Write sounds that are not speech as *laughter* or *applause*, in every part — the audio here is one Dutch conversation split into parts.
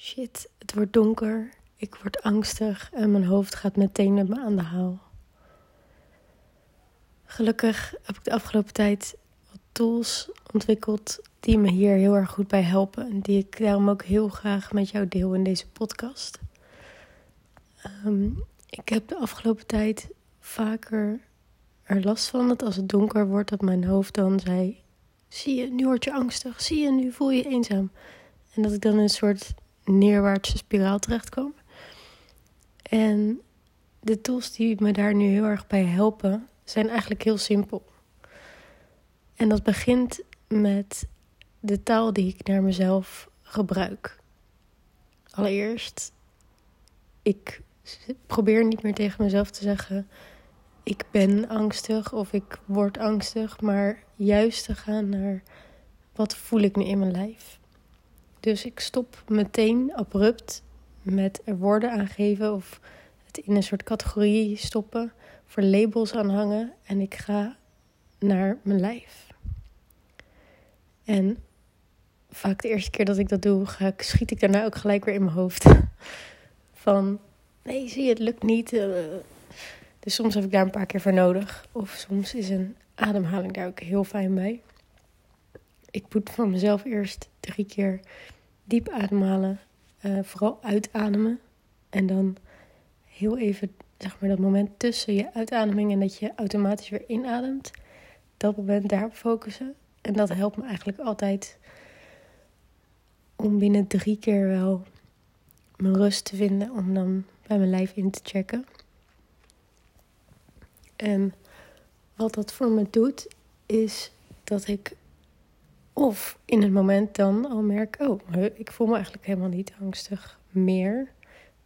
Shit, het wordt donker. Ik word angstig en mijn hoofd gaat meteen met me aan de haal. Gelukkig heb ik de afgelopen tijd wat tools ontwikkeld die me hier heel erg goed bij helpen. En die ik daarom ook heel graag met jou deel in deze podcast. Ehm, ik heb de afgelopen tijd vaker er last van dat als het donker wordt, dat mijn hoofd dan zei: Zie je, nu word je angstig. Zie je, nu voel je eenzaam. En dat ik dan een soort neerwaartse spiraal terechtkwam. En de tools die me daar nu heel erg bij helpen, zijn eigenlijk heel simpel. En dat begint met de taal die ik naar mezelf gebruik. Allereerst, ik probeer niet meer tegen mezelf te zeggen: ik ben angstig of ik word angstig, maar juist te gaan naar wat voel ik nu in mijn lijf. Dus ik stop meteen abrupt met er woorden aangeven of het in een soort categorie stoppen, voor labels aanhangen en ik ga naar mijn lijf. En vaak de eerste keer dat ik dat doe, ga ik, schiet ik daarna ook gelijk weer in mijn hoofd. *laughs* Van nee, zie je, het lukt niet. Uh, dus soms heb ik daar een paar keer voor nodig. Of soms is een ademhaling daar ook heel fijn bij. Ik moet van mezelf eerst drie keer diep ademhalen. Uh, vooral uitademen. En dan heel even, zeg maar, dat moment tussen je uitademing en dat je automatisch weer inademt. Dat moment daarop focussen. En dat helpt me eigenlijk altijd om binnen drie keer wel mijn rust te vinden. Om dan bij mijn lijf in te checken. En wat dat voor me doet, is dat ik of in het moment dan al merk: oh, ik voel me eigenlijk helemaal niet angstig meer.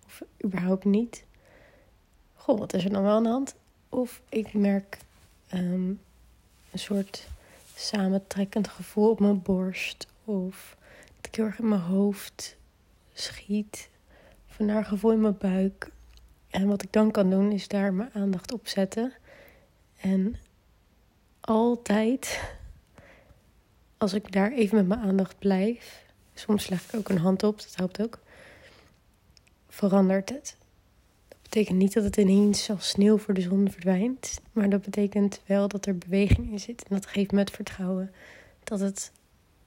Of überhaupt niet. Goh, wat is er dan wel aan de hand? Of ik merk um, een soort samentrekkend gevoel op mijn borst. Of dat ik heel erg in mijn hoofd schiet. Of een naar gevoel in mijn buik. En wat ik dan kan doen, is daar mijn aandacht op zetten. En altijd, als ik daar even met mijn aandacht blijf, soms leg ik ook een hand op, dat helpt ook, verandert het. Dat betekent niet dat het ineens als sneeuw voor de zon verdwijnt, maar dat betekent wel dat er beweging in zit. En dat geeft me het vertrouwen dat het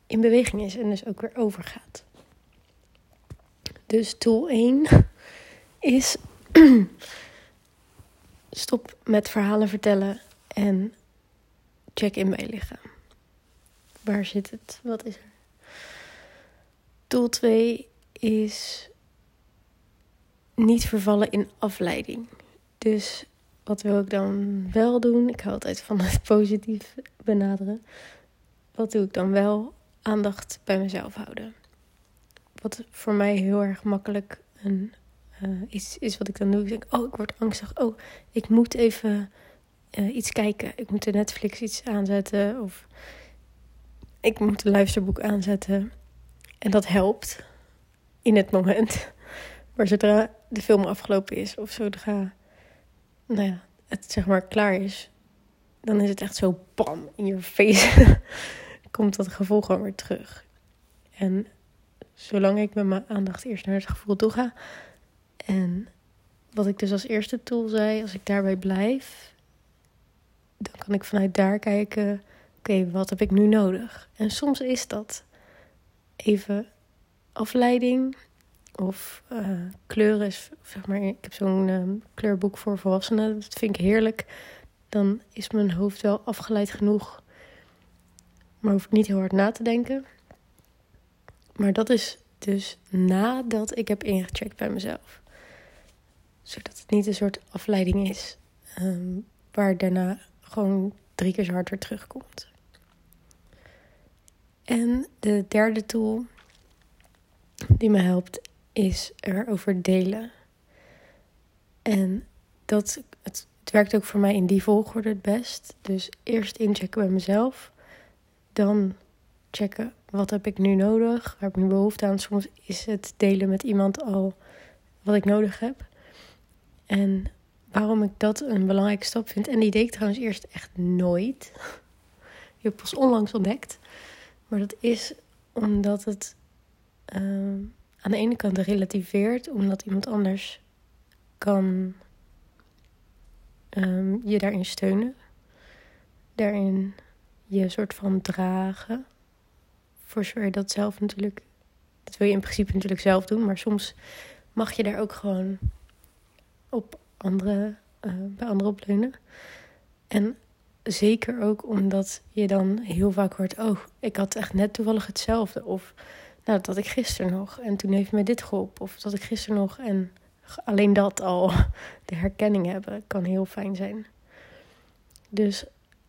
in beweging is en dus ook weer overgaat. Dus tool 1 is *clears throat* stop met verhalen vertellen en check in bij lichaam. Waar zit het? Wat is er? Doel 2 is niet vervallen in afleiding. Dus wat wil ik dan wel doen? Ik hou altijd van het *laughs* positief benaderen. Wat doe ik dan wel? Aandacht bij mezelf houden. Wat voor mij heel erg makkelijk een, uh, iets is wat ik dan doe. Ik denk, oh, ik word angstig. Oh, ik moet even uh, iets kijken. Ik moet de Netflix iets aanzetten of ik moet een luisterboek aanzetten. En dat helpt in het moment. *laughs* Maar zodra de film afgelopen is of zodra nou ja, het zeg maar klaar is, dan is het echt zo bam in je face. *laughs* Komt dat gevoel gewoon weer terug. En zolang ik met mijn aandacht eerst naar het gevoel toe ga. En wat ik dus als eerste tool zei, als ik daarbij blijf, dan kan ik vanuit daar kijken: oké, wat heb ik nu nodig? En soms is dat even afleiding of uh, kleuren. Zeg maar, ik heb zo'n uh, kleurboek voor volwassenen, dat vind ik heerlijk. Dan is mijn hoofd wel afgeleid genoeg, maar hoef ik niet heel hard na te denken. Maar dat is dus nadat ik heb ingecheckt bij mezelf. Zodat het niet een soort afleiding is, um, waar daarna gewoon drie keer zo hard weer terugkomt. En de derde tool die me helpt is erover delen. En dat, het, werkt ook voor mij in die volgorde het best. Dus eerst inchecken bij mezelf. Dan checken wat heb ik nu nodig, waar heb ik nu behoefte aan. Soms is het delen met iemand al wat ik nodig heb. En waarom ik dat een belangrijke stap vind. En die deed ik trouwens eerst echt nooit. *laughs* Je hebt pas onlangs ontdekt. Maar dat is omdat het uh, aan de ene kant relativeert, omdat iemand anders kan um, je daarin steunen. Daarin je soort van dragen. Voor zover dat zelf natuurlijk. Dat wil je in principe natuurlijk zelf doen, maar soms mag je daar ook gewoon op andere, uh, bij anderen op leunen. En zeker ook omdat je dan heel vaak hoort: Oh, ik had echt net toevallig hetzelfde. Of nou, dat ik gisteren nog en toen heeft me dit geholpen. Of dat ik gisteren nog en alleen dat al, *laughs* de herkenning hebben, kan heel fijn zijn. Dus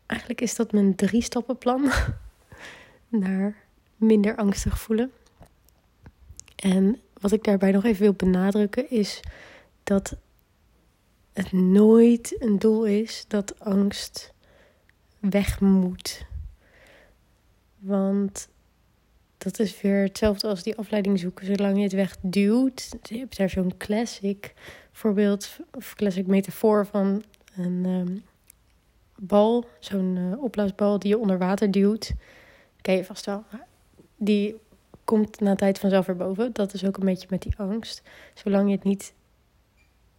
eigenlijk is dat mijn drie stappenplan *laughs* naar minder angstig voelen. En wat ik daarbij nog even wil benadrukken is dat het nooit een doel is dat angst weg moet. Want dat is weer hetzelfde als die afleiding zoeken. Zolang je het wegduwt. Je hebt daar zo'n classic voorbeeld, of classic metafoor van een um, bal. Zo'n uh, die je onder water duwt. Ken je vast wel. Die komt na tijd vanzelf weer boven. Dat is ook een beetje met die angst. Zolang je het niet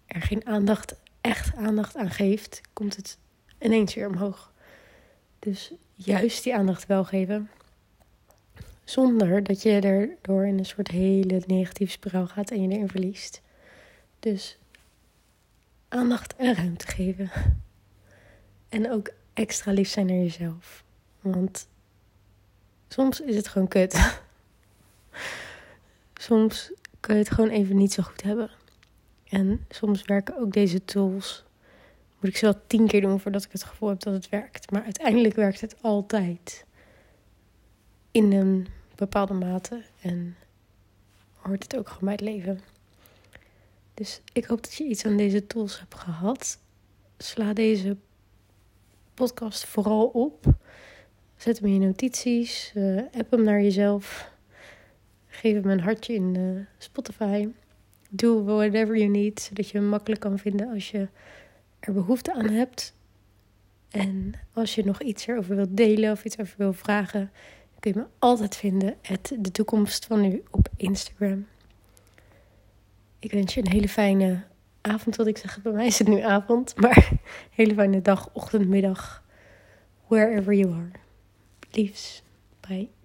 er geen aandacht, echt aandacht aan geeft, komt het ineens weer omhoog. Dus juist die aandacht wel geven. Zonder dat je erdoor in een soort hele negatieve spiraal gaat en je erin verliest. Dus aandacht en ruimte geven. En ook extra lief zijn naar jezelf. Want soms is het gewoon kut. *laughs* soms kun je het gewoon even niet zo goed hebben. En soms werken ook deze tools. Moet ik ze wel tien keer doen voordat ik het gevoel heb dat het werkt. Maar uiteindelijk werkt het altijd. In een bepaalde mate. En hoort het ook gewoon bij het leven. Dus ik hoop dat je iets aan deze tools hebt gehad. Sla deze podcast vooral op. Zet hem in je notities. Uh, app hem naar jezelf. Geef hem een hartje in uh, Spotify. Doe whatever you need, zodat je hem makkelijk kan vinden als je er behoefte aan hebt. En als je nog iets erover wilt delen of iets over wil vragen, kun je me altijd vinden. Het de toekomst van nu op Instagram. Ik wens je een hele fijne avond, wat ik zeg. Bij mij is het nu avond, maar *laughs* hele fijne dag, ochtend, middag, wherever you are. Liefs, bye.